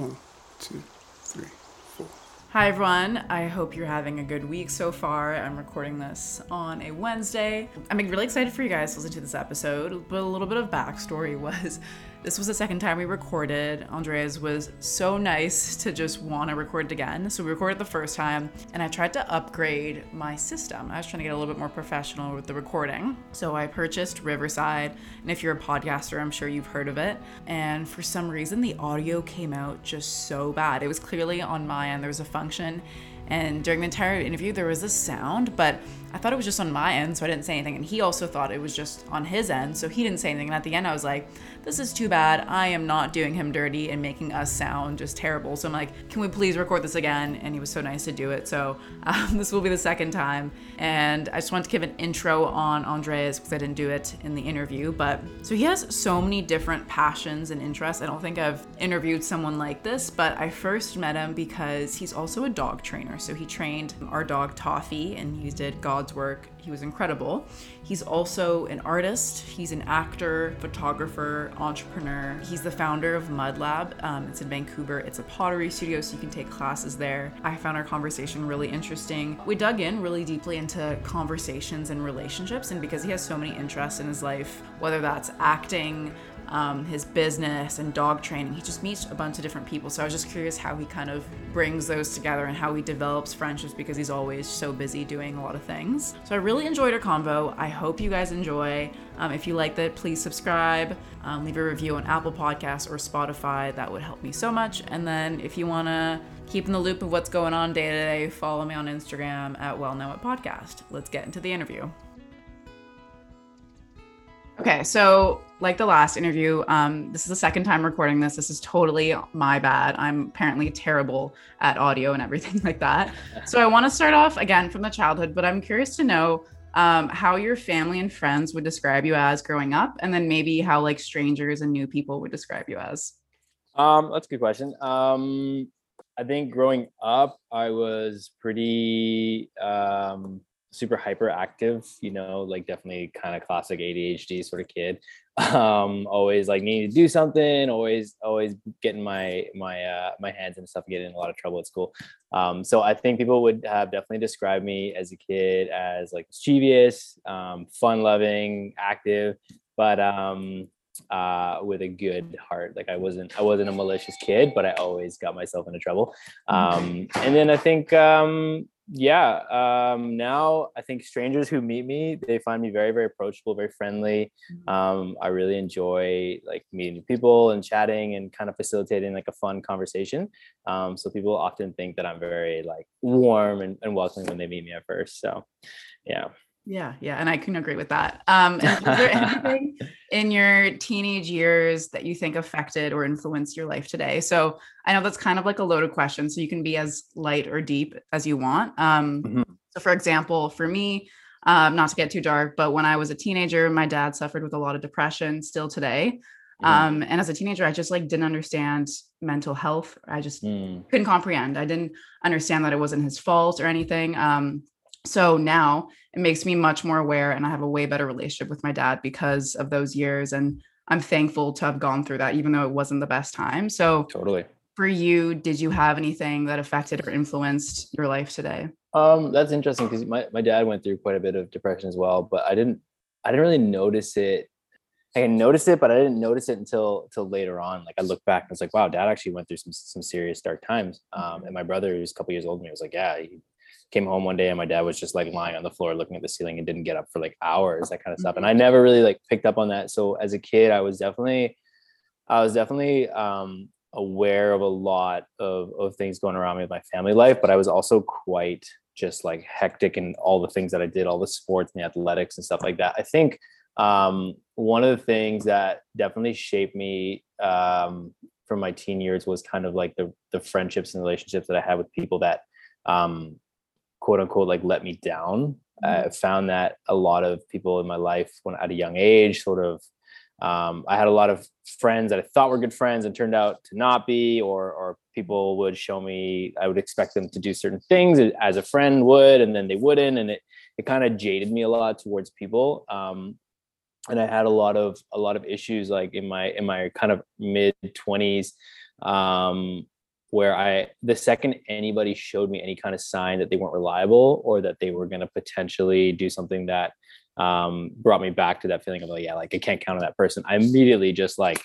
One, two, three, four. Hi, everyone. I hope you're having a good week so far. I'm recording this on a Wednesday. I'm really excited for you guys to listen to this episode, but a little bit of backstory was this was the second time we recorded. Andreas was so nice to just want to record it again. So we recorded the first time, and I tried to upgrade my system. I was trying to get a little bit more professional with the recording. So I purchased Riverside, and if you're a podcaster, I'm sure you've heard of it. And for some reason, the audio came out just so bad. It was clearly on my end, there was a function. And during the entire interview, there was a sound, but I thought it was just on my end, so I didn't say anything. And he also thought it was just on his end, so he didn't say anything. And at the end, I was like, this is too bad. I am not doing him dirty and making us sound just terrible. So I'm like, can we please record this again? And he was so nice to do it. So um, this will be the second time. And I just want to give an intro on Andreas because I didn't do it in the interview. But so he has so many different passions and interests. I don't think I've interviewed someone like this, but I first met him because he's also a dog trainer. So he trained our dog Toffee and he did Work he was incredible. He's also an artist, he's an actor, photographer, entrepreneur. He's the founder of Mud Lab. Um, it's in Vancouver. It's a pottery studio, so you can take classes there. I found our conversation really interesting. We dug in really deeply into conversations and relationships, and because he has so many interests in his life, whether that's acting, um, his business and dog training. He just meets a bunch of different people. So I was just curious how he kind of brings those together and how he develops friendships because he's always so busy doing a lot of things. So I really enjoyed our convo. I hope you guys enjoy. Um, if you liked it, please subscribe, um, leave a review on Apple Podcasts or Spotify. That would help me so much. And then if you want to keep in the loop of what's going on day to day, follow me on Instagram at Well Know It Podcast. Let's get into the interview. Okay, so like the last interview, um, this is the second time recording this. This is totally my bad. I'm apparently terrible at audio and everything like that. So I want to start off again from the childhood, but I'm curious to know um, how your family and friends would describe you as growing up, and then maybe how like strangers and new people would describe you as. Um, that's a good question. Um, I think growing up, I was pretty um super hyperactive, you know, like definitely kind of classic ADHD sort of kid. Um, always like needing to do something, always, always getting my my uh my hands and stuff, getting in a lot of trouble at school. Um, so I think people would have definitely described me as a kid as like mischievous, um, fun loving, active, but um uh with a good heart like i wasn't i wasn't a malicious kid but i always got myself into trouble mm-hmm. um and then i think um yeah um now i think strangers who meet me they find me very very approachable very friendly. Mm-hmm. um i really enjoy like meeting people and chatting and kind of facilitating like a fun conversation. Um so people often think that i'm very like warm and, and welcoming when they meet me at first so yeah yeah, yeah, and I can agree with that. Um, is there anything in your teenage years that you think affected or influenced your life today? So I know that's kind of like a loaded question, so you can be as light or deep as you want. Um, mm-hmm. So, for example, for me, um, not to get too dark, but when I was a teenager, my dad suffered with a lot of depression. Still today, mm. um, and as a teenager, I just like didn't understand mental health. I just mm. couldn't comprehend. I didn't understand that it wasn't his fault or anything. Um, so now it makes me much more aware and I have a way better relationship with my dad because of those years. And I'm thankful to have gone through that, even though it wasn't the best time. So, totally. For you, did you have anything that affected or influenced your life today? Um, that's interesting because my, my dad went through quite a bit of depression as well, but I didn't I didn't really notice it. I noticed it, but I didn't notice it until until later on. Like I look back and was like, wow, dad actually went through some some serious dark times. Um, mm-hmm. and my brother, who's a couple years older than me, was like, yeah, he came home one day and my dad was just like lying on the floor looking at the ceiling and didn't get up for like hours that kind of stuff. And i mm-hmm. never really like picked up on that. So as a kid i was definitely i was definitely um aware of a lot of of things going around me with my family life but i was also quite just like hectic and all the things that i did all the sports and the athletics and stuff like that. I think um one of the things that definitely shaped me um from my teen years was kind of like the the friendships and relationships that i had with people that um quote unquote like let me down. Mm-hmm. I found that a lot of people in my life when at a young age sort of um, I had a lot of friends that I thought were good friends and turned out to not be, or or people would show me I would expect them to do certain things as a friend would, and then they wouldn't, and it it kind of jaded me a lot towards people. Um, and I had a lot of a lot of issues like in my in my kind of mid twenties um, where I, the second anybody showed me any kind of sign that they weren't reliable or that they were going to potentially do something that um, brought me back to that feeling of like, yeah, like I can't count on that person. I immediately just like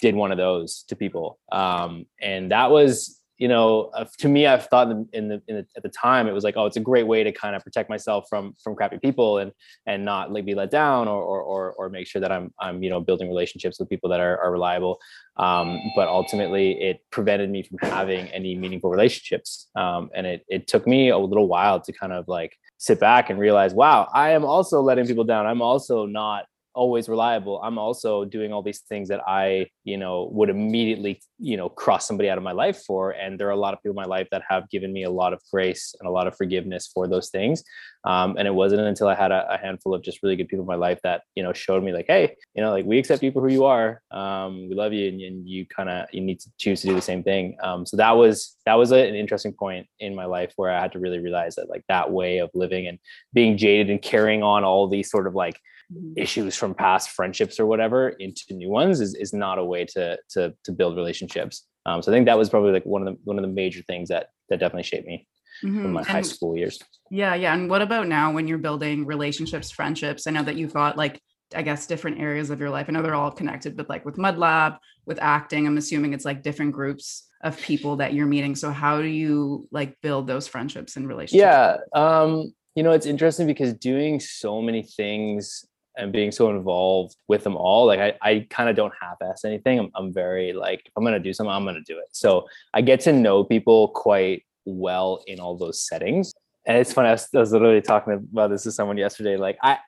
did one of those to people. Um, and that was you know, uh, to me, I've thought in the, in the, in the, at the time it was like, oh, it's a great way to kind of protect myself from from crappy people and and not like be let down or or or, or make sure that I'm I'm you know building relationships with people that are, are reliable. Um, but ultimately, it prevented me from having any meaningful relationships. Um, and it it took me a little while to kind of like sit back and realize, wow, I am also letting people down. I'm also not always reliable i'm also doing all these things that i you know would immediately you know cross somebody out of my life for and there are a lot of people in my life that have given me a lot of grace and a lot of forgiveness for those things. Um, and it wasn't until i had a, a, handful of just really good people in my life that you know showed me like hey you know like we accept for who you are. Um, we love you and, and you kind of you need to choose to do the same thing. Um, so that was that was a, an interesting point in my life where i had to really realize that like that way of living and being jaded and carrying on all these sort of like Mm-hmm. issues from past friendships or whatever into new ones is, is not a way to to to build relationships. Um, so I think that was probably like one of the one of the major things that that definitely shaped me mm-hmm. from my and, high school years. Yeah, yeah. And what about now when you're building relationships, friendships? I know that you've got like I guess different areas of your life. I know they're all connected, but like with Mud Lab, with acting, I'm assuming it's like different groups of people that you're meeting. So how do you like build those friendships and relationships? Yeah. Um, you know, it's interesting because doing so many things and being so involved with them all like i, I kind of don't half-ass anything. I'm, I'm very like if i'm gonna do something i'm gonna do it. So i get to know people quite well in all those settings. And it's funny I was, I was literally talking about this to someone yesterday like i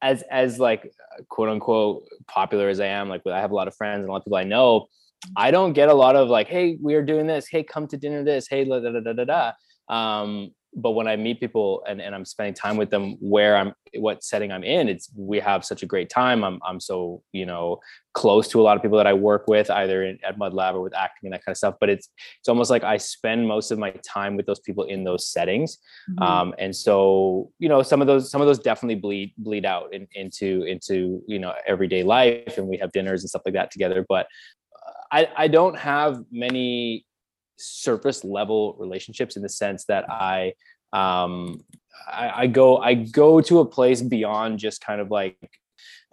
as as like quote unquote popular as i am like i have a lot of friends and a lot of people i know i don't get a lot of like hey we're doing this. Hey come to dinner this. Hey da da da da da um but when I meet people and, and I'm spending time with them where I'm what setting I'm in, it's we have such a great time. I'm I'm so, you know, close to a lot of people that I work with, either in, at Mud Lab or with acting and that kind of stuff. But it's it's almost like I spend most of my time with those people in those settings. Mm-hmm. Um, and so, you know, some of those some of those definitely bleed bleed out in, into into, you know, everyday life and we have dinners and stuff like that together. But uh, I, I don't have many surface level relationships in the sense that I um I, I go I go to a place beyond just kind of like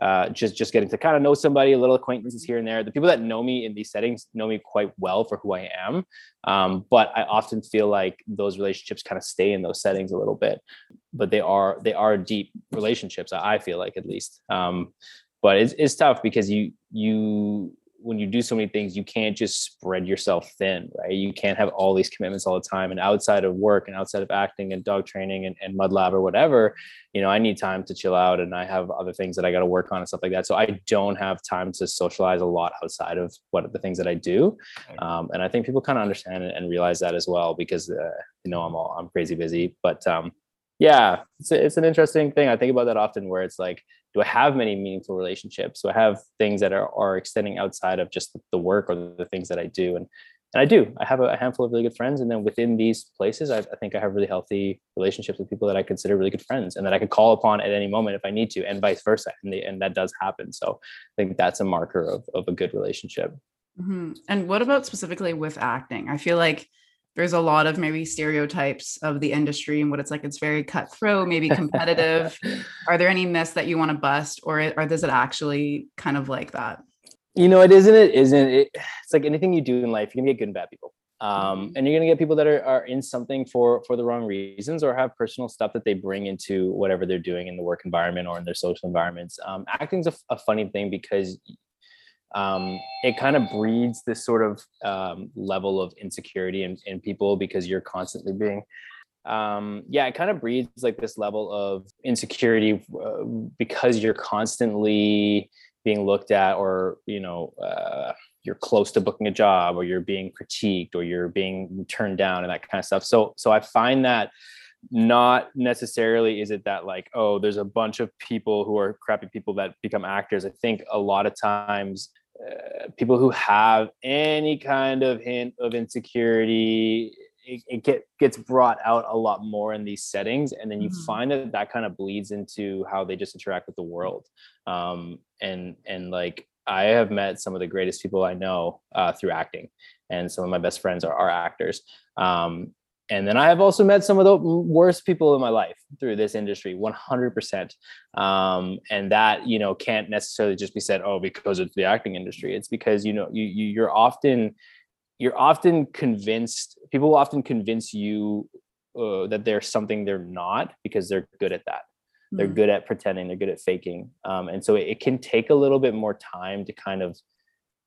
uh, just just getting to kind of know somebody, a little acquaintances here and there. The people that know me in these settings know me quite well for who I am, um, but I often feel like those relationships kind of stay in those settings a little bit. But they are they are deep relationships. I feel like at least. Um, but it's, it's tough because you you when you do so many things, you can't just spread yourself thin, right? You can't have all these commitments all the time. And outside of work and outside of acting and dog training and, and mud lab or whatever, you know, I need time to chill out and I have other things that I got to work on and stuff like that. So I don't have time to socialize a lot outside of what the things that I do. Um, and I think people kind of understand and realize that as well because, uh, you know, I'm all, I'm crazy busy, but um, yeah, it's, it's an interesting thing. I think about that often where it's like, do I have many meaningful relationships? Do I have things that are, are extending outside of just the work or the things that I do? And and I do. I have a handful of really good friends, and then within these places, I, I, think I have really healthy relationships with people that I consider really good friends, and that I could call upon at any moment if I need to, and vice versa. And, and that does happen. So I think that's a marker of of a good relationship. Mm-hmm. And what about specifically with acting? I feel like there's a lot of maybe stereotypes of the industry and what it's like. It's very cutthroat, maybe competitive. Are there any myths that you want to bust, or, or is it actually kind of like that? You know, it isn't. It isn't. It, it's like anything you do in life. You're gonna get good and bad people, um, mm-hmm. and you're gonna get people that are, are in something for for the wrong reasons or have personal stuff that they bring into whatever they're doing in the work environment or in their social environments. Um, acting's a, a funny thing because um, it kind of breeds this sort of um, level of insecurity in, in people because you're constantly being um, yeah it kind of breeds like this level of insecurity uh, because you're constantly being looked at or you know uh, you're close to booking a job or you're being critiqued or you're being turned down and that kind of stuff. So so i find that not necessarily is it that like oh there's a bunch of people who are crappy people that become actors. I think a lot of times uh, people who have any kind of hint of insecurity it, it get, gets brought out a lot more in these settings and then you mm-hmm. find that that kind of bleeds into how they just interact with the world um, and and like i have met some of the greatest people i know uh, through acting and some of my best friends are, are actors. Um, and then I have also met some of the worst people in my life through this industry, 100%. Um, and that you know can't necessarily just be said, oh, because it's the acting industry. It's because you know you, you you're often you're often convinced. People will often convince you uh, that they're something they're not because they're good at that. They're mm-hmm. good at pretending. They're good at faking. Um, and so it, it can take a little bit more time to kind of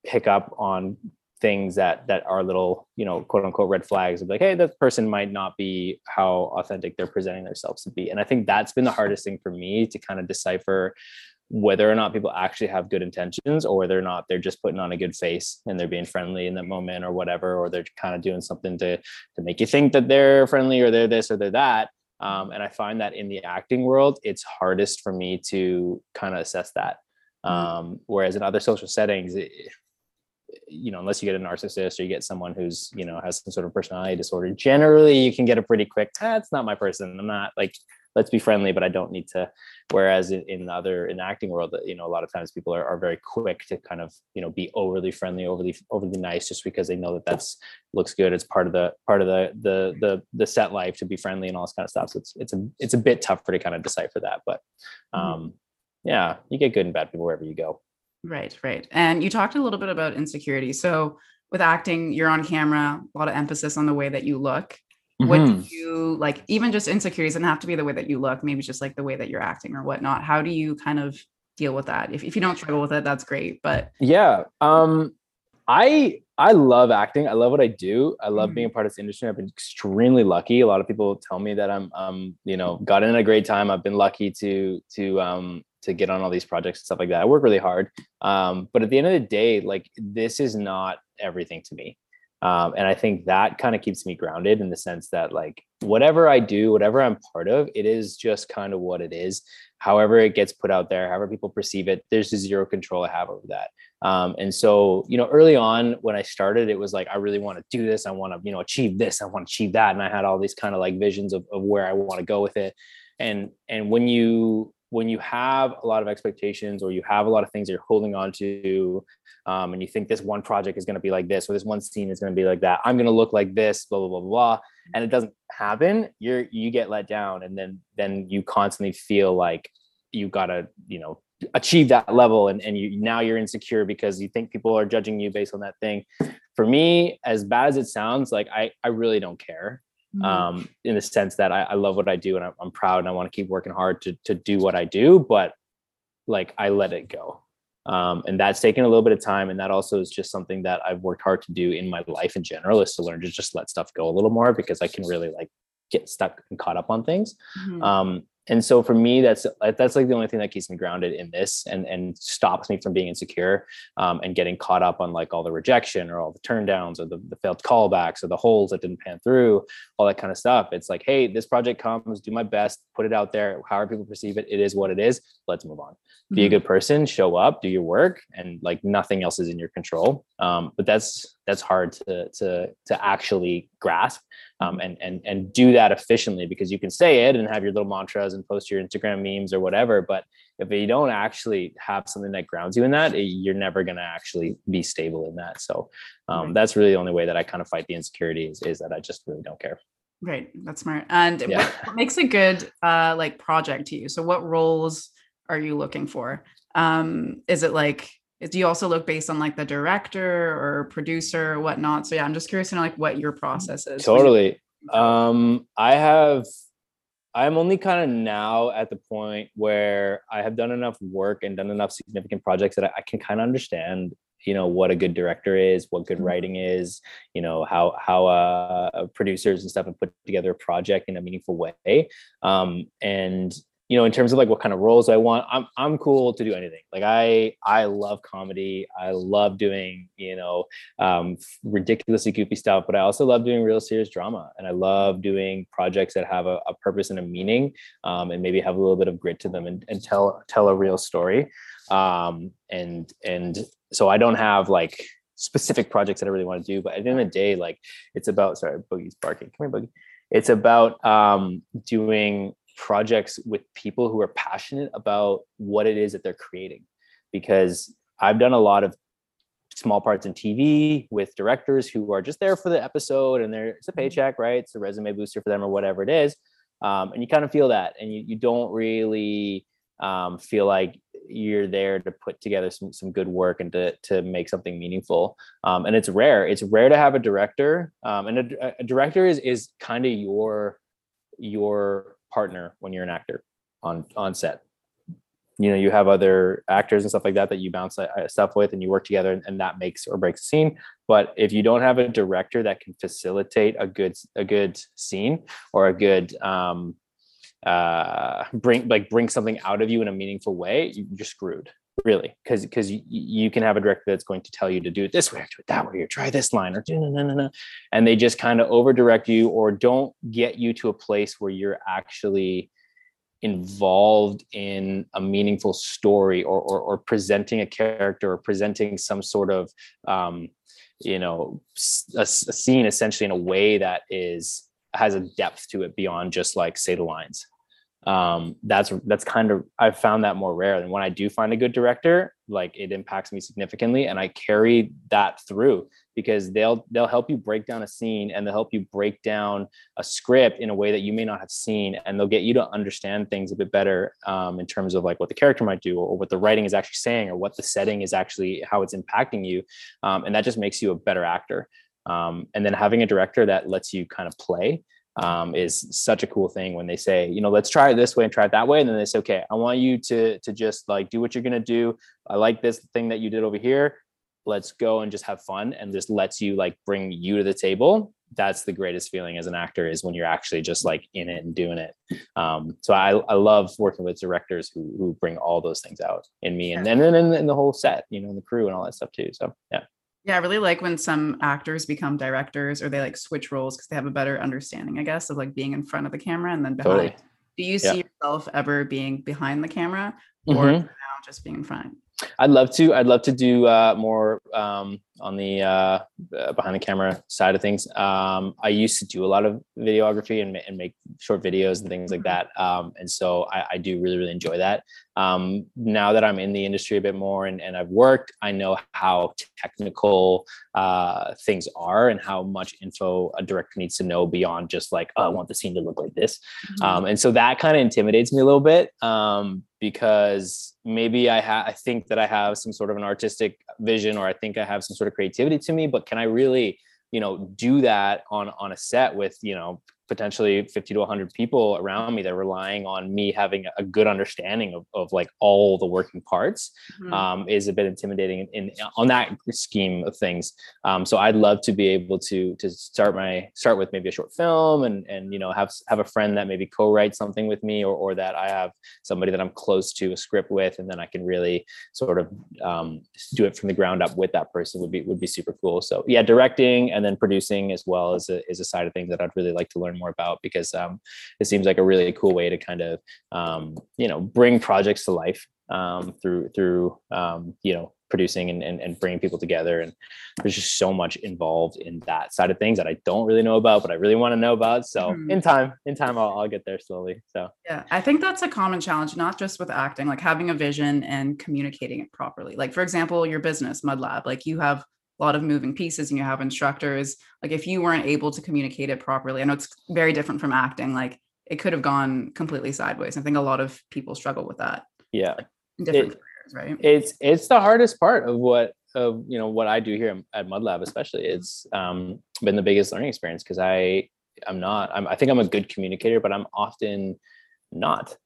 pick up on things that that are little you know quote unquote red flags of like hey that person might not be how authentic they're presenting themselves to be. And i think that's been the hardest thing for me to kind of decipher whether or not people actually have good intentions or whether or not they're just putting on a good face and they're being friendly in that moment or whatever or they're kind of doing something to to make you think that they're friendly or they're this or they're that. Um, and i find that in the acting world it's hardest for me to kind of assess that. Mm-hmm. um, whereas in other social settings it, you know, unless you get a narcissist or you get someone who's, you know, has some sort of personality disorder, generally you can get a pretty quick, that's ah, not my person. I'm not like, let's be friendly, but I don't need to. Whereas in, in other, in the acting world, you know, a lot of times people are, are very quick to kind of, you know, be overly friendly, overly, overly nice just because they know that that's looks good. It's part of the, part of the, the, the, the set life to be friendly and all this kind of stuff. So it's, it's a, it's a bit tougher to kind of decipher that, but mm-hmm. um, yeah, you get good and bad people wherever you go. Right, right. And you talked a little bit about insecurity. So with acting, you're on camera, a lot of emphasis on the way that you look. Mm-hmm. What do mm-hmm. you like, even just insecurities doesn't have to be the way that you look, maybe just like the way that you're acting or whatnot. How do you kind of deal with that? If, if you don't struggle with it, that's great. But yeah. Um I I love acting. I love what I do. I love mm-hmm. being a part of this industry. I've been extremely lucky. A lot of people tell me that I'm um, you know, got in at a great time. I've been lucky to to um to get on all these projects and stuff like that. I work really hard. Um, but at the end of the day, like this is not everything to me. Um, and I think that kind of keeps me grounded in the sense that like whatever I do, whatever I'm part of, it is just kind of what it is. However, it gets put out there, however people perceive it, there's zero control I have over that. Um, and so, you know, early on when I started, it was like, I really want to do this. I want to, you know, achieve this. I want to achieve that. And I had all these kind of like visions of, of where I want to go with it. And, and when you, when you have a lot of expectations or you have a lot of things you're holding on to um, and you think this one project is going to be like this or this one scene is going to be like that i'm going to look like this blah blah blah blah and it doesn't happen you're you get let down and then then you constantly feel like you got to you know achieve that level and, and you now you're insecure because you think people are judging you based on that thing for me as bad as it sounds like i i really don't care. Um, in the sense that I, I, love what I do and I'm, I'm proud and I want to keep working hard to, to do what I do, but like I let it go. Um, and that's taken a little bit of time. And that also is just something that I've worked hard to do in my life in general is to learn to just let stuff go a little more because I can really like get stuck and caught up on things. Mm-hmm. Um, and so for me that's that's like the only thing that keeps me grounded in this and and stops me from being insecure um, and getting caught up on like all the rejection or all the turn downs or the, the failed callbacks or the holes that didn't pan through all that kind of stuff it's like hey this project comes do my best put it out there however people perceive it it is what it is let's move on mm-hmm. be a mm-hmm. good person show up do your work and like nothing else is in your control um, but that's that's hard to to to actually grasp um, and and and do that efficiently because you can say it and have your little mantras and post your Instagram memes or whatever. But if you don't actually have something that grounds you in that, you're never going to actually be stable in that. So um, that's really the only way that I kind of fight the insecurity is, is that I just really don't care. Right, that's smart. And yeah. what makes a good uh, like project to you? So what roles are you looking for? Um, is it like do you also look based on like the director or producer or whatnot? So yeah, I'm just curious to know like what your process is. Totally. Um, I have I'm only kind of now at the point where I have done enough work and done enough significant projects that I, I can kind of understand, you know, what a good director is, what good mm-hmm. writing is, you know, how how uh, producers and stuff have put together a project in a meaningful way. Um, and you know, in terms of like what kind of roles I want, I'm I'm cool to do anything. Like I I love comedy. I love doing, you know, um, ridiculously goofy stuff, but I also love doing real serious drama. And I love doing projects that have a, a purpose and a meaning, um, and maybe have a little bit of grit to them and, and tell tell a real story. Um, and and so I don't have like specific projects that I really want to do, but at the end of the day, like it's about sorry, Boogie's barking. Come here, Boogie. It's about um, doing projects with people who are passionate about what it is that they're creating because i've done a lot of small parts in TV with directors who are just there for the episode and there it's a paycheck, right? It's a resume booster for them or whatever it is. Um, and you kind of feel that, and you, you don't really um, feel like you're there to put together some some good work and to to make something meaningful. Um, and it's rare. It's rare to have a director, um, and a, a director is is kind of your your partner when you're an actor on on set. You know you have other actors and stuff like that that you bounce uh, stuff with and you work together and, and, that makes or breaks a scene. But if you don't have a director that can facilitate a good a good scene or a good um uh bring like bring something out of you in a meaningful way you're screwed really? Because because you, you can have a director that's going to tell you to do it this way or do it that way or try this line or and they just kind of over direct you or don't get you to a place where you're actually involved in a meaningful story or, or, or presenting a character or presenting some sort of um, you know a, a, scene essentially in a way that is has a depth to it beyond just like say the lines um, that's that's kind of I've found that more rare. And when I do find a good director, like it impacts me significantly, and I carry that through because they'll they'll help you break down a scene and they'll help you break down a script in a way that you may not have seen, and they'll get you to understand things a bit better um, in terms of like what the character might do or what the writing is actually saying or what the setting is actually how it's impacting you, um, and that just makes you a better actor. Um, and then having a director that lets you kind of play um, is such a cool thing when they say, you know, let's try it this way and try it that way. And then they say, okay, I want you to, to just like do what you're going to do. I like this thing that you did over here. Let's go and just have fun. And just lets you like bring you to the table. That's the greatest feeling as an actor is when you're actually just like in it and doing it. Um, so I, I love working with directors who, who bring all those things out in me and then and, and, and the whole set, you know, the crew and all that stuff too. So yeah. Yeah, I really like when some actors become directors or they like switch roles because they have a better understanding, I guess, of like being in front of the camera and then behind. Totally. Do you see yeah. yourself ever being behind the camera or mm-hmm. now just being in front? I'd love to. I'd love to do uh, more um, on the uh, uh, behind the camera side of things. Um, I used to do a lot of videography and, and make short videos and things like mm-hmm. that. Um, and so I, I, do really, really enjoy that. Um, now that I'm in the industry a bit more and, and I've worked, I know how technical uh, things are and how much info a director needs to know beyond just like, oh, I want the scene to look like this. Mm-hmm. Um, and so that kind of intimidates me a little bit um, because maybe I, ha- I think that I have some sort of an artistic vision or I think I have some sort of creativity to me, but can I really, you know, do that on on a set with, you know, potentially 50 to 100 people around me that are relying on me having a good understanding of, of like all the working parts mm-hmm. um, is a bit intimidating in, in, on that scheme of things um, so i'd love to be able to to start my start with maybe a short film and and you know have have a friend that maybe co-write something with me or, or that i have somebody that i'm close to a script with and then i can really sort of um, do it from the ground up with that person would be would be super cool so yeah directing and then producing as well as a, is a side of things that i'd really like to learn more about because um, it seems like a really cool way to kind of um, you know bring projects to life um, through through um, you know producing and, and, and bringing people together. And there's just so much involved in that side of things that i don't really know about but i really want to know about. So mm-hmm. in time in time I'll, I'll get there slowly. So. Yeah i think that's a common challenge not just with acting like having a vision and communicating it properly. Like for example your business mud lab like you have a lot of moving pieces and you have instructors like if you weren't able to communicate it properly i know it's very different from acting like it could have gone completely sideways. I think a lot of people struggle with that. Yeah. In different it, careers right? it's it's the hardest part of what of you know what i do here at mud lab especially. It's um, been the biggest learning experience because i i'm not I'm, i think i'm a good communicator but i'm often not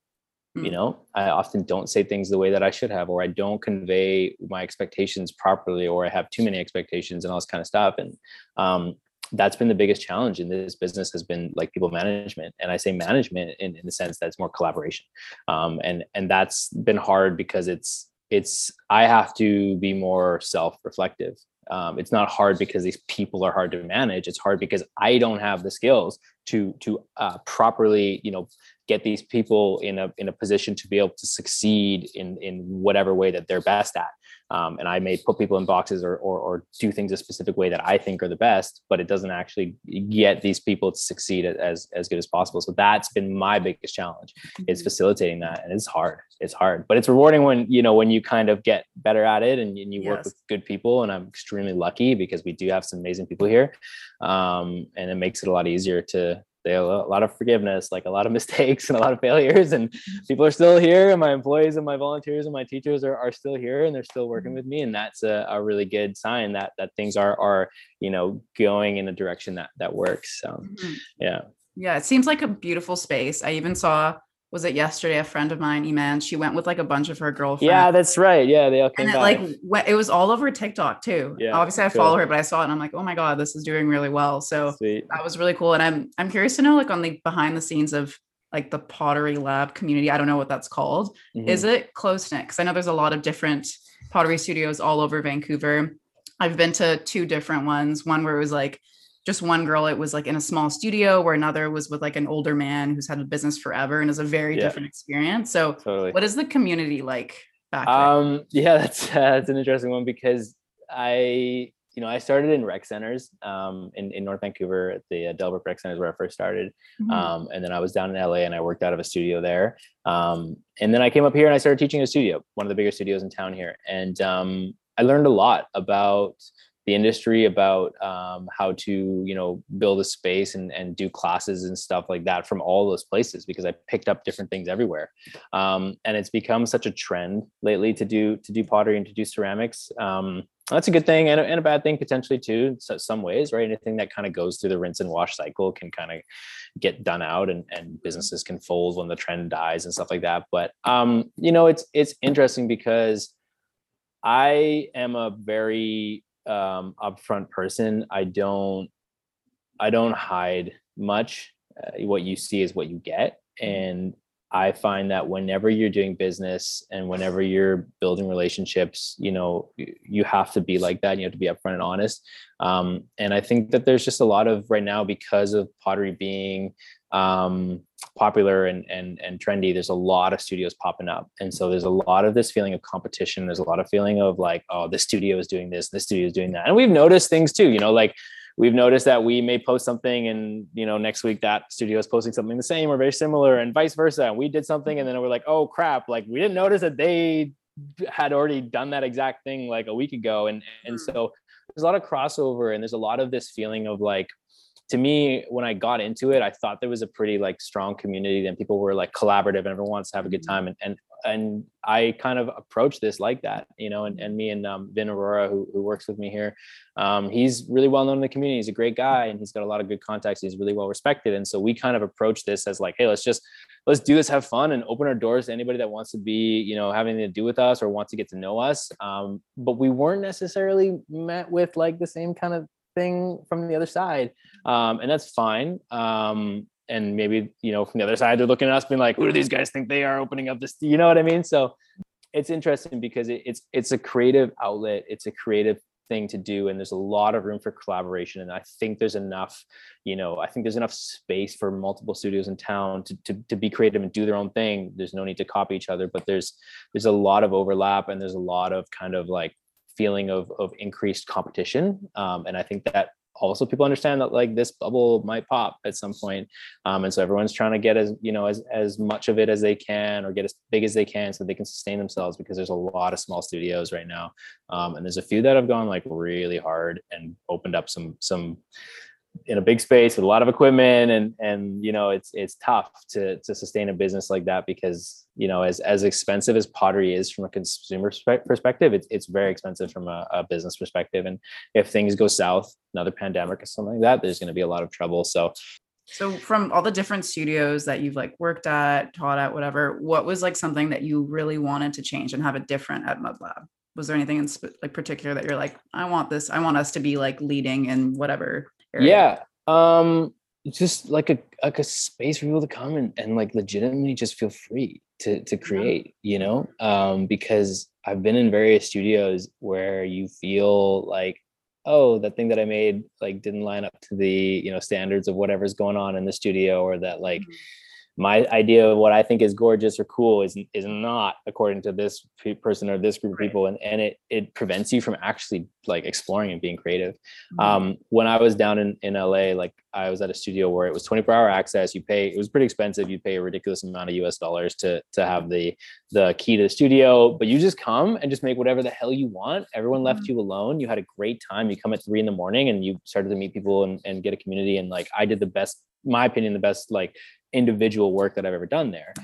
you mm. know i often don't say things the way that i should have or i don't convey my expectations properly or i have too many expectations and all this kind of stuff and um, that's been the biggest challenge in this business has been like people management and i say management in, in the sense that it's more collaboration um, and and that's been hard because it's it's i have to be more self-reflective um, it's not hard because these people are hard to manage it's hard because i don't have the skills to to uh, properly you know get these people in a in a position to be able to succeed in in whatever way that they're best at um, and I may put people in boxes or, or or do things a specific way that I think are the best, but it doesn't actually get these people to succeed as as good as possible. So that's been my biggest challenge is Mhm. facilitating that, and it's hard. It's hard, but it's rewarding when you know when you kind of get better at it and, and you work with good people. And I'm extremely lucky because we do have some amazing people here, um, and it makes it a lot easier to they have a lot of forgiveness, like a lot of mistakes and a lot of failures, and people are still here. And my employees and my volunteers and my teachers are, are still here, and they're still working with me, and that's a, a really good sign that that things are are you know going in a direction that that works. So Mhm. yeah, Yeah, it seems like a beautiful space. I even saw, was it yesterday? A friend of mine, Iman, she went with like a bunch of her girlfriends. yeah, that's right. Yeah, they all came and it like went, it was all over TikTok too. Yeah, Obviously, I cool. follow her, but I saw it and I'm like, oh my god, this is doing really well. So Sweet. that was really cool. And I'm I'm curious to know like on the behind the scenes of like the pottery lab community. I don't know what that's called. Mhm. Is it close knit? Because I know there's a lot of different pottery studios all over Vancouver. I've been to two different ones. One where it was like just one girl, it was like in a small studio, where another was with like an older man who's had a business forever and is a very Yeah. different experience. So, totally. what is the community like back there? Um, yeah, that's that's an interesting one because I, you know, I started in rec centers um, in in North Vancouver at the uh, Delbrook Rec Centers where I first started, Mhm. um, and then I was down in LA and I worked out of a studio there, um, and then I came up here and I started teaching a studio, one of the bigger studios in town here, and um, I learned a lot about the industry about um, how to you know build a space and, and do classes and stuff like that from all those places because i picked up different things everywhere. Um, and it's become such a trend lately to do to do pottery and to do ceramics. Um, that's a good thing and a, and a bad thing potentially too so- some ways right? Anything that kind of goes through the rinse and wash cycle can kind of get done out and, and businesses can fold when the trend dies and stuff like that. But um, you know it's it's interesting because i am a very um, upfront person i don't i don't hide much uh, what you see is what you get. And i find that whenever you're doing business and whenever you're building relationships you know you have to be like that you have to be upfront and honest. Um, and i think that there's just a lot of right now because of pottery being um, popular and and and trendy there's a lot of studios popping up. And so there's a lot of this feeling of competition. There's a lot of feeling of like oh this studio is doing this this studio is doing that. And we've noticed things too you know like we've noticed that we may post something and you know next week that studio is posting something the same or very similar and vice versa. And we did something and then we're like oh crap. Like we didn't notice that they had already done that exact thing like a week ago. And and so there's a lot of crossover and there's a lot of this feeling of like to me when i got into it i thought there was a pretty like strong community and people were like collaborative and everyone wants to have a good Mhm. time. And and and i kind of approach this like that you know and, and me and um, vin aurora who, who works with me here um, he's really well known in the community. He's a great guy and he's got a lot of good contacts. He's really well respected. And so we kind of approach this as like hey let's just let's do this have fun and open our doors to anybody that wants to be you know having to do with us or wants to get to know us. Um, but we weren't necessarily met with like the same kind of thing from the other side. Um, and that's fine. Um, and maybe you know from the other side they're looking at us being like who do these guys think they are opening up this you know what i mean? So it's interesting because it, it's it's a creative outlet. It's a creative thing to do and there's a lot of room for collaboration and i think there's enough you know i think there's enough space for multiple studios in town to, to, to be creative and do their own thing. There's no need to copy each other but there's there's a lot of overlap and there's a lot of kind of like feeling of of increased competition. Um, and i think that also people understand that like this bubble might pop at some point um, and so everyone's trying to get as you know as as much of it as they can or get as big as they can so they can sustain themselves because there's a lot of small studios right now um, and there's a few that have gone like really hard and opened up some some in a big space with a lot of equipment and and you know it's it's tough to to sustain a business like that because you know as as expensive as pottery is from a consumer perspective it's it's very expensive from a, a business perspective and if things go south another pandemic or something like that there's going to be a lot of trouble so So from all the different studios that you've like worked at, taught at, whatever, what was like something that you really wanted to change and have it different at Mud Lab? Was there anything in sp- like particular that you're like, I want this, I want us to be like leading in whatever area? yeah um just like a like a space for people to come and, and like legitimately just feel free to to create you know? Um because i've been in various studios where you feel like oh that thing that i made like didn't line up to the you know standards of whatever's going on in the studio or that like my idea of what I think is gorgeous or cool is is not according to this pe- person or this group of people, and and it it prevents you from actually like exploring and being creative. Mhm. Um, when I was down in in LA, like I was at a studio where it was 24 hour access. You pay it was pretty expensive. You pay a ridiculous amount of US dollars to to have the the key to the studio, but you just come and just make whatever the hell you want. Everyone left Mhm. you alone. You had a great time. You come at three in the morning and you started to meet people and, and get a community. And like I did the best, my opinion, the best like individual work that I've ever done there.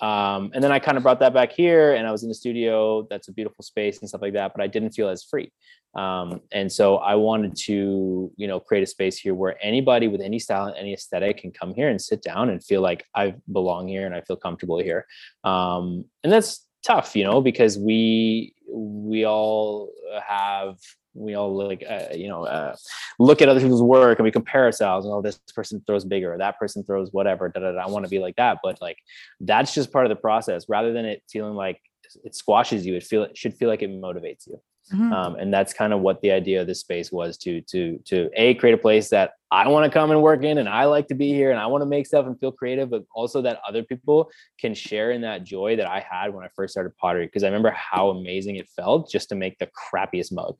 Um, and then I kind of brought that back here and I was in the studio. That's a beautiful space and stuff like that, but I didn't feel as free. Um, and so I wanted to, you know, create a space here where anybody with any style and any aesthetic can come here and sit down and feel like I belong here and I feel comfortable here. Um, and that's tough, you know, because we we all have we all like uh, you know uh, look at other people's work and we compare ourselves and oh this person throws bigger or that person throws whatever da, da, da, i want to be like that but like that's just part of the process. Rather than it feeling like it squashes you it feel it should feel like it motivates you. Mhm. um, and that's kind of what the idea of this space was to to to a create a place that i want to come and work in and i like to be here and i want to make stuff and feel creative but also that other people can share in that joy that i had when i first started pottery. Because i remember how amazing it felt just to make the crappiest mug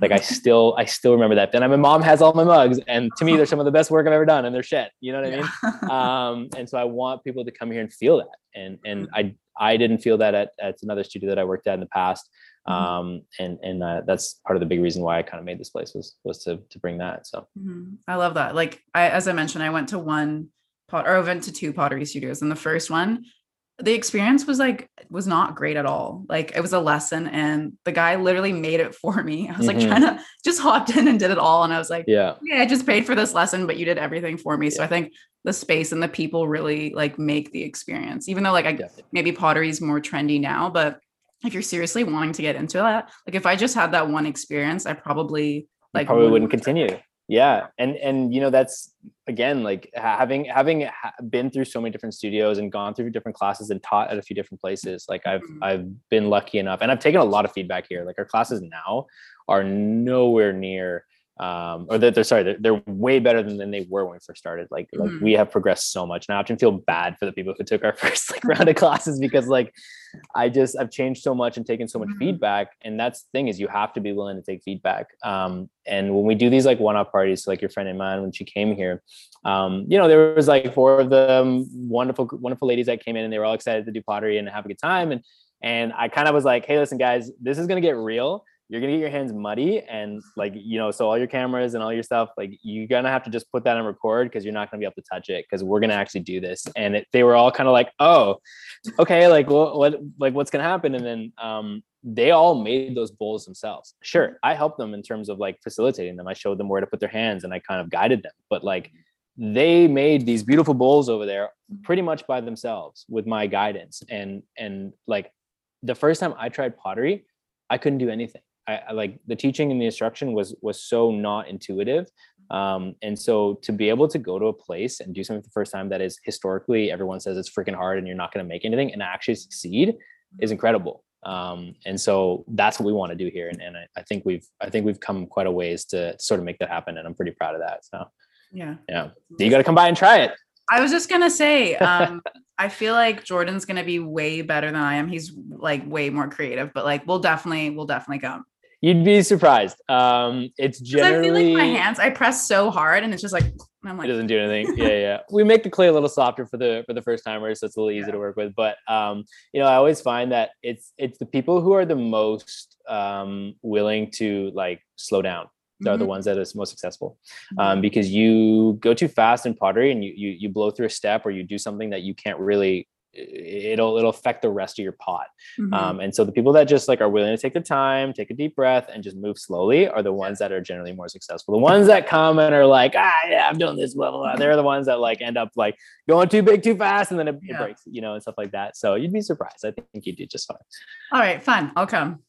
like I Mhm. still I still remember that. Then my mom has all my mugs, and to me, they're some of the best work I've ever done, and they're shit. You know what I mean? Um, and so I want people to come here and feel that. And and I I didn't feel that at, at another studio that I worked at in the past. Mhm. Um, and and uh, that's part of the big reason why I kind of made this place was was to to bring that. So Mhm. I love that. Like I, as I mentioned, I went to one pot or I went to two pottery studios, and the first one, the experience was like was not great at all. Like it was a lesson, and the guy literally made it for me. I was like Mhm. trying to just hopped in and did it all, and I was like, yeah, yeah, I just paid for this lesson, but you did everything for me. So I think the space and the people really like make the experience, even though like I definitely. maybe pottery is more trendy now, but if you're seriously wanting to get into that, like if I just had that one experience, I probably like probably wouldn't continue yeah and and you know that's again like having having been through so many different studios and gone through different classes and taught at a few different places like i've Mhm. i've been lucky enough and i've taken a lot of feedback here like our classes now are nowhere near um or they're, they're sorry they're, they're way better than, than they were when we first started. Like like Mhm. we have progressed so much. And i often feel bad for the people who took our first like round of classes because like i just i've changed so much and taken so much Mhm. feedback. And that's the thing is you have to be willing to take feedback. Um and when we do these like one-off parties like your friend Iman when she came here um you know there was like four of them wonderful wonderful ladies that came in and they were all excited to do pottery and have a good time. And and i kind of was like hey listen guys this is going to get real you're gonna get your hands muddy and like you know so all your cameras and all your stuff like you're gonna have to just put that on record because you're not gonna be able to touch it because we're gonna actually do this. And it, they were all kind of like oh okay like what, what like what's gonna happen? And then um they all made those bowls themselves. Sure i helped them in terms of like facilitating them. I showed them where to put their hands and i kind of guided them. But like they made these beautiful bowls over there pretty much by themselves with my guidance. And and like the first time i tried pottery i couldn't do anything I, I like the teaching and the instruction was was so not intuitive um and so to be able to go to a place and do something for the first time that is historically everyone says it's freaking hard and you're not going to make anything and actually succeed is incredible um and so that's what we want to do here and, and I, I think we've i think we've come quite a ways to sort of make that happen and i'm pretty proud of that so Yeah. yeah you got to come by and try it I was just gonna say, um, I feel like Jordan's gonna be way better than I am. He's like way more creative, but like we'll definitely, we'll definitely come. You'd be surprised. Um it's 'Cause I feel generally like my hands, I press so hard and it's just like, I'm like it doesn't do anything. Yeah yeah. We make the clay a little softer for the for the first timers so it's a little easier to work with. But um you know i always find that it's it's the people who are the most um willing to like slow down are the Mhm. ones that is most successful. Um, because you go too fast in pottery and you, you you blow through a step or you do something that you can't really it'll it'll affect the rest of your pot. Mhm. um, and so the people that just like are willing to take the time take a deep breath and just move slowly are the ones that are generally more successful. The ones that come and are like ah yeah i'm doing this blah blah blah they're the ones that like end up like going too big too fast and then it, it breaks you know and stuff like that. So you'd be surprised. I think you'd do just fine. All right, fine, I'll come.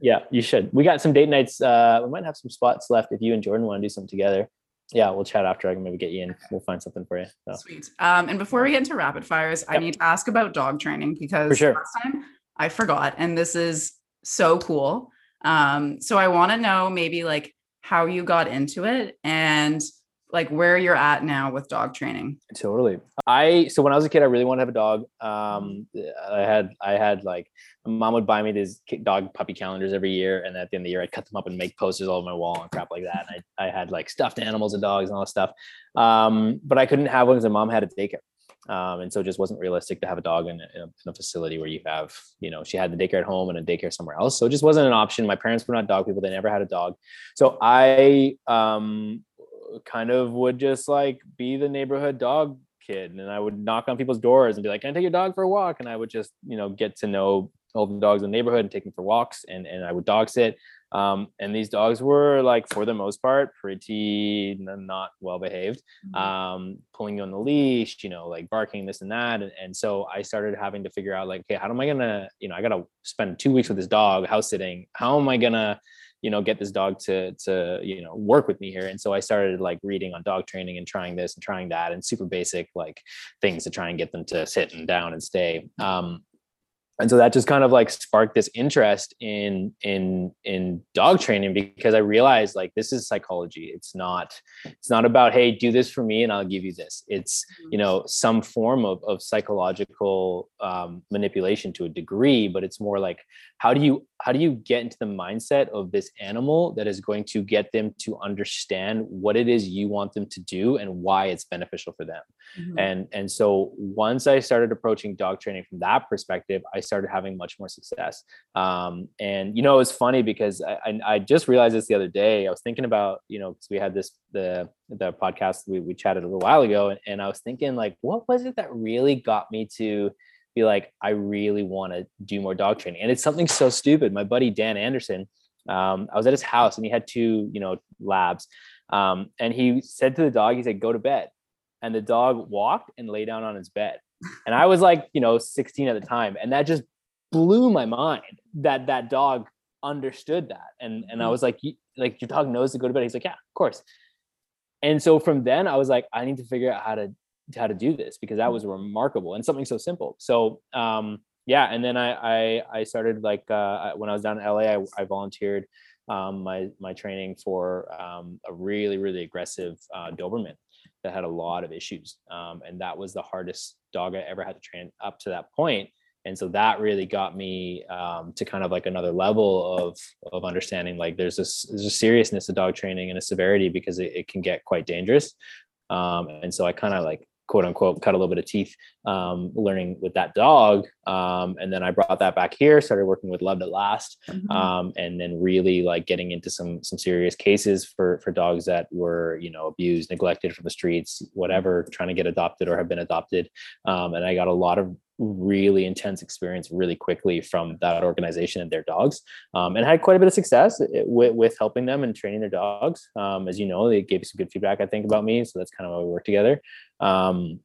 yeah you should. We got some date nights uh we might have some spots left if you and jordan want to do something together yeah we'll chat after i can maybe get you in we'll find something for you so. Sweet. Um, and before we get into rapid fires, I need to ask about dog training because sure. last time I forgot, and this is so cool. Um, so I want to know maybe like how you got into it and like where you're at now with dog training. Totally. I so when I was a kid, I really wanted to have a dog. Um, I had I had like my mom would buy me these dog puppy calendars every year, and at the end of the year, I'd cut them up and make posters all over my wall and crap like that. And I I had like stuffed animals and dogs and all that stuff. Um, but I couldn't have one because my mom had a daycare. Um, and so it just wasn't realistic to have a dog in a, in a, facility where you have, you know, she had the daycare at home and a daycare somewhere else. So it just wasn't an option. My parents were not dog people; they never had a dog. So I um, kind of would just like be the neighborhood dog kid and I would knock on people's doors and be like, Can I take your dog for a walk? And I would just, you know, get to know all the dogs in the neighborhood and take them for walks and, and I would dog sit. Um, and these dogs were like, for the most part, pretty not well behaved, mm-hmm. um, pulling you on the leash, you know, like barking this and that. And, and so I started having to figure out like, okay, how am I gonna, you know, I gotta spend two weeks with this dog house sitting. How am I gonna you know get this dog to to you know work with me here. And so i started like reading on dog training and trying this and trying that and super basic like things to try and get them to sit and down and stay. Um and so that just kind of like sparked this interest in in in dog training because i realized like this is psychology. It's not it's not about hey do this for me and i'll give you this. It's you know some form of, of psychological um, manipulation to a degree but it's more like how do you how do you get into the mindset of this animal that is going to get them to understand what it is you want them to do and why it's beneficial for them mm-hmm. and and so once i started approaching dog training from that perspective i started having much more success. Um, and you know, it's funny because I, I, I, just realized this the other day. I was thinking about, you know, because we had this the the podcast we, we chatted a little while ago, and, and I was thinking like, what was it that really got me to be like, I really want to do more dog training? And it's something so stupid. My buddy Dan Anderson, um, I was at his house and he had two, you know, labs. Um, and he said to the dog, he said, go to bed. And the dog walked and lay down on his bed. And I was like, you know, 16 at the time. And that just blew my mind that that dog understood that. And, and I mm-hmm. was like, like your dog knows to go to bed. He's like, yeah, of course. And so from then I was like, I need to figure out how to, how to do this because that mm-hmm. was remarkable and something so simple. So, um, yeah. And then I, I, I started like, uh, when I was down in LA, I, I volunteered, um, my, my training for, um, a really, really aggressive, uh, Doberman that had a lot of issues. Um, and that was the hardest dog I ever had to train up to that point. And so that really got me um, to kind of like another level of of understanding like there's this there's a seriousness to dog training and a severity because it, it can get quite dangerous. Um, and so I kind of like quote unquote cut a little bit of teeth um, learning with that dog um, and then i brought that back here started working with loved at last mm-hmm. um, and then really like getting into some some serious cases for for dogs that were you know abused neglected from the streets whatever trying to get adopted or have been adopted um, and i got a lot of really intense experience really quickly from that organization and their dogs um, and had quite a bit of success eh, with, with helping them and training their dogs um, as you know they gave some good feedback i think about me so that's kind of why we work together um,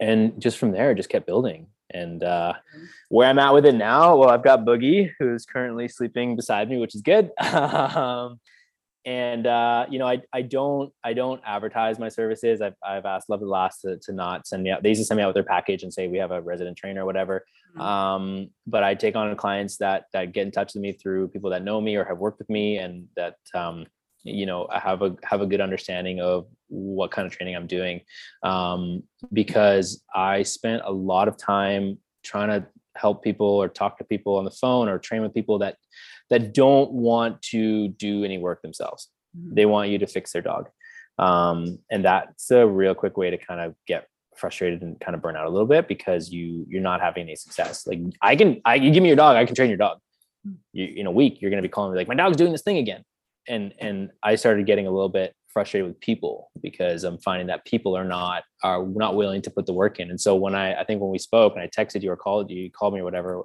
and just from there just kept building and uh, mm-hmm. where i'm at with it now well i've got boogie who's currently sleeping beside me which is good um, and uh, you know, I, I don't I don't advertise my services. I've, I've asked Loved at Last to, to not send me out. They used to send me out with their package and say we have a resident trainer or whatever. Mm-hmm. Um, but I take on clients that that get in touch with me through people that know me or have worked with me and that um, you know I have a have a good understanding of what kind of training I'm doing um, because I spent a lot of time trying to help people or talk to people on the phone or train with people that that don't want to do any work themselves. Mm-hmm. They want you to fix their dog. Um, and that's a real quick way to kind of get frustrated and kind of burn out a little bit because you you're not having any success. Like I can I you give me your dog, I can train your dog. Hmm. You, in a week, you're gonna be calling me like my dog's doing this thing again. And and I started getting a little bit frustrated with people because I'm finding that people are not are not willing to put the work in. And so when I I think when we spoke and I texted you or called you, you called me or whatever,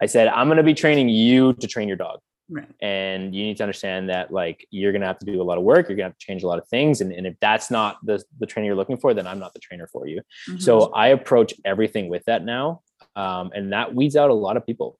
I said I'm going to be training you to train your dog. Right. And you need to understand that like you're gonna have to do a lot of work, you're gonna have to change a lot of things. And, and if that's not the, the trainer you're looking for, then I'm not the trainer for you. Mm-hmm. So I approach everything with that now. Um, and that weeds out a lot of people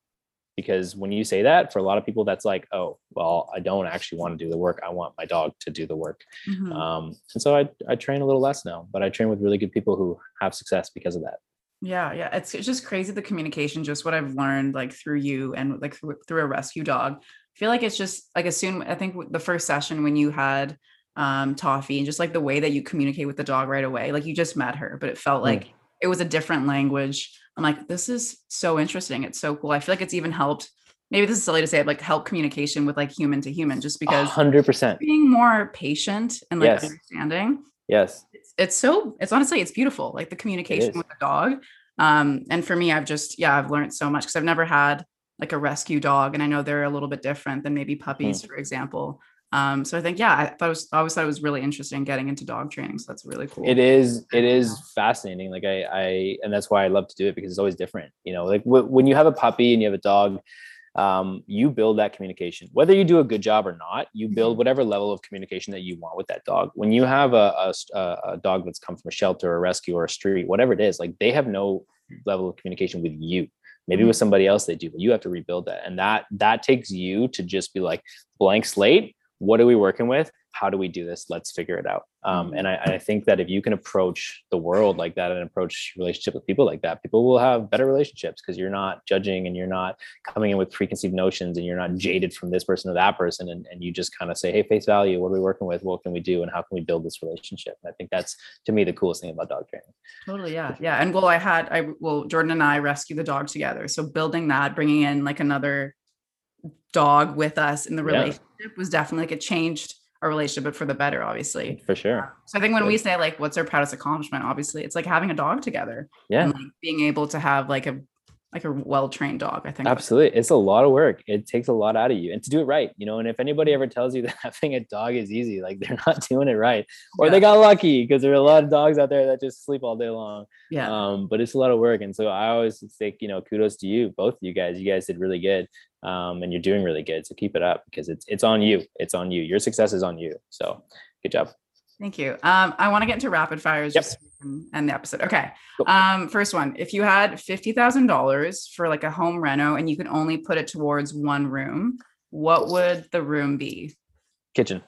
because when you say that for a lot of people that's like oh well i don't actually want to do the work i want my dog to do the work mm-hmm. um, and so I, I train a little less now but i train with really good people who have success because of that yeah yeah it's, it's just crazy the communication just what i've learned like through you and like through, through a rescue dog i feel like it's just like as soon i think the first session when you had um, Toffee, and just like the way that you communicate with the dog right away. Like you just met her, but it felt like mm. It was a different language. I'm like, this is so interesting. It's so cool. I feel like it's even helped. Maybe this is silly to say, like help communication with like human to human, just because hundred percent being more patient and like yes. understanding. Yes, it's, it's so. It's honestly, it's beautiful. Like the communication with the dog. Um, and for me, I've just yeah, I've learned so much because I've never had like a rescue dog, and I know they're a little bit different than maybe puppies, mm. for example. Um, so I think yeah, I thought was I always thought it was really interesting getting into dog training. So that's really cool. It is it is fascinating. Like I I and that's why I love to do it because it's always different. You know, like w- when you have a puppy and you have a dog, um, you build that communication. Whether you do a good job or not, you build mm-hmm. whatever level of communication that you want with that dog. When you have a, a, a dog that's come from a shelter or a rescue or a street, whatever it is, like they have no level of communication with you maybe with mm-hmm. somebody else they do but you have to rebuild that and that that takes you to just be like blank slate what are we working with? How do we do this? Let's figure it out. Um, mm-hmm. and I, I, think that if you can approach the world like that and approach relationship with people like that people will have better relationships because you're not judging and you're not coming in with preconceived notions and you're not jaded from this person or that person and, and you just kind of say hey face value what are we working with? What can we do? And how can we build this relationship? And i think that's to me the coolest thing about dog training. Totally yeah yeah. And well i had i well jordan and i rescued the dog together. So building that bringing in like another dog with us in the relationship yeah. Was definitely like it changed our relationship, but for the better, obviously. For sure. So I think when Good. we say like, what's our proudest accomplishment? Obviously, it's like having a dog together. Yeah. And like being able to have like a like a well-trained dog i think absolutely it's a lot of work it takes a lot out of you and to do it right you know and if anybody ever tells you that having a dog is easy like they're not doing it right or yeah. they got lucky because there are a lot of dogs out there that just sleep all day long yeah um but it's a lot of work and so i always think you know kudos to you both of you guys you guys did really good um, and you're doing really good. So keep it up because it's it's on you. It's on you. Your success is on you. So good job. Thank you. Um, I want to get into rapid fires yep. just end the episode. Okay. Cool. Um, first one. If you had fifty thousand dollars for like a home reno and you could only put it towards one room, what would the room be? Kitchen.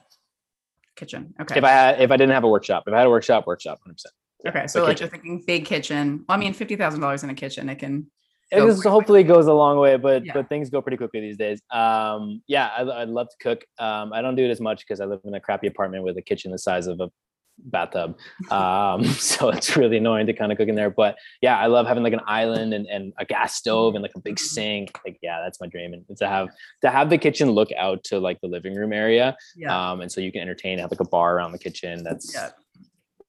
Kitchen. Okay. If I had if I didn't have a workshop, if I had a workshop, workshop, hundred percent. Okay, so like kitchen. you're thinking big kitchen. Well, I mean, fifty thousand dollars in a kitchen, it can it hopefully goes a long way, but yeah. but things go pretty quickly these days. Um, yeah, I, would love to cook. Um, I don't do it as much because I live in a crappy apartment with a kitchen the size of a bathtub. Um, so it's really annoying to kind of cook in there. But yeah, I love having like an island and, and a gas stove and like a big mm-hmm. sink. Like, yeah, that's my dream. And to have to have the kitchen look out to like the living room area. Yeah. Um, and so you can entertain, have like a bar around the kitchen. That's yeah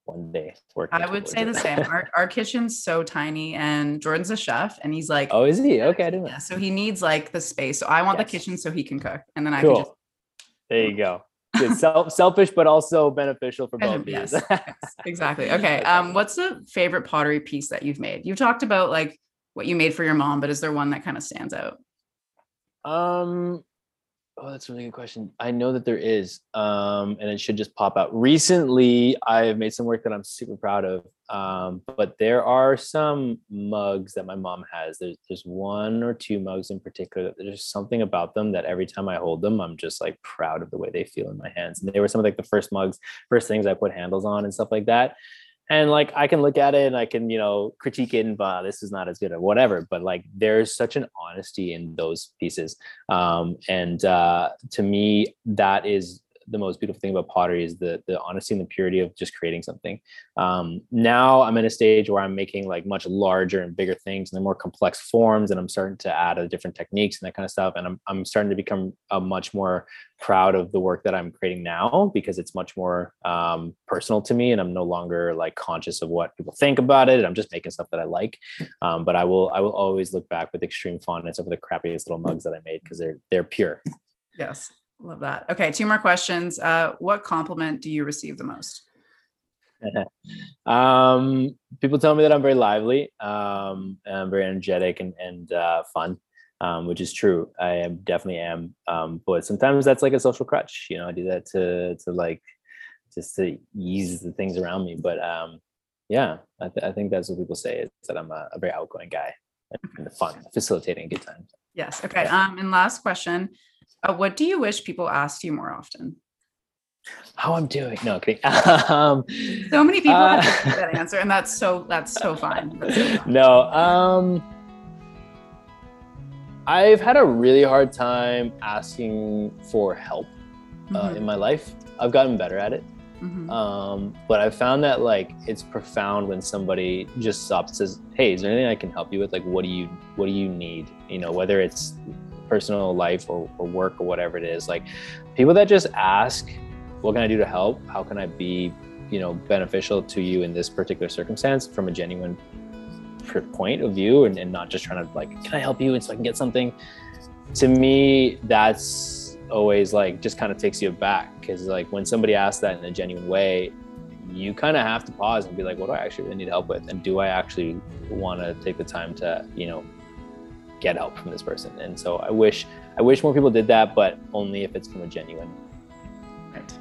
one day I would say the same. Our, our kitchen's so tiny, and Jordan's a chef, and he's like, "Oh, is he? Okay, I didn't." Yeah, so he needs like the space. So I want yes. the kitchen so he can cook, and then I cool. can just. There you go. Self, selfish, but also beneficial for both. Yes, yes, exactly. Okay. Um, what's the favorite pottery piece that you've made? You've talked about like what you made for your mom, but is there one that kind of stands out? Um, Oh, that's a really good question. I know that there is, um, and it should just pop out. Recently, I've made some work that I'm super proud of, um, but there are some mugs that my mom has. There's there's one or two mugs in particular. That there's something about them that every time I hold them, I'm just like proud of the way they feel in my hands. And they were some of like the first mugs, first things I put handles on and stuff like that and like I can look at it and I can you know critique it and bah, this is not as good or whatever. But like there's such an honesty in those pieces, um, and uh, to me that is the most beautiful thing about pottery is the the honesty and the purity of just creating something. Um, now I'm in a stage where I'm making like much larger and bigger things and they're more complex forms, and I'm starting to add a different techniques and that kind of stuff. And I'm I'm starting to become a much more proud of the work that I'm creating now because it's much more um, personal to me, and I'm no longer like conscious of what people think about it. I'm just making stuff that I like. Um, but I will I will always look back with extreme fondness over the crappiest little mugs that I made because they're they're pure. Yes. Love that. Okay, two more questions. Uh, what compliment do you receive the most? um, people tell me that I'm very lively, um, I'm very energetic and, and uh, fun, um, which is true. I am definitely am. Um, but sometimes that's like a social crutch. You know, I do that to to like just to ease the things around me. But um, yeah, I, th- I think that's what people say is that I'm a, a very outgoing guy and fun, facilitating good times. Yes. Okay. Um, and last question. Uh, what do you wish people asked you more often? How I'm doing? No, kidding. um, so many people uh, have that answer, and that's so that's so fine. That's so fine. No, um, I've had a really hard time asking for help uh, mm-hmm. in my life. I've gotten better at it. Mhm. Um, but I've found that like it's profound when somebody just stops and says, "Hey, is there anything I can help you with? Like, what do you what do you need? You know, whether it's personal life or, or work or whatever it is. Like, people that just ask, "What can I do to help? How can I be, you know, beneficial to you in this particular circumstance?" From a genuine point of view, and, and not just trying to like, "Can I help you?" and so I can get something. To me, that's always like just kind of takes you aback because like when somebody asks that in a genuine way you kind of have to pause and be like what do i actually really need help with and do i actually want to take the time to you know get help from this person and so i wish i wish more people did that but only if it's from a genuine Right.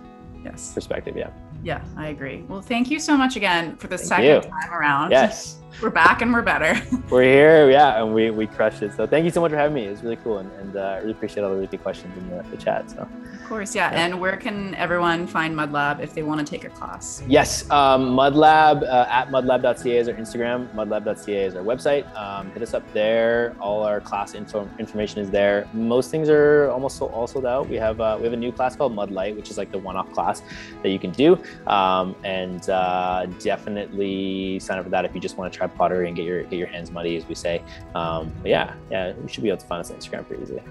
Yes. perspective yeah Yeah, I agree. Well, thank you so much again for the Thank second you. time around. yes We're back and we're better. we're here yeah and we we crushed it so thank you so much for having me it was really cool and, and uh, i really appreciate all the really good questions in the, the chat so of course, yeah. And where can everyone find MudLab if they want to take a class? Yes, um, MudLab uh, at mudlab.ca is our Instagram. Mudlab.ca is our website. Um, hit us up there. All our class info information is there. Most things are almost so, all sold out. We have uh, we have a new class called Mudlight, which is like the one-off class that you can do. Um, and uh, definitely sign up for that if you just want to try pottery and get your get your hands muddy, as we say. Um, but yeah, yeah, you should be able to find us on Instagram pretty easily.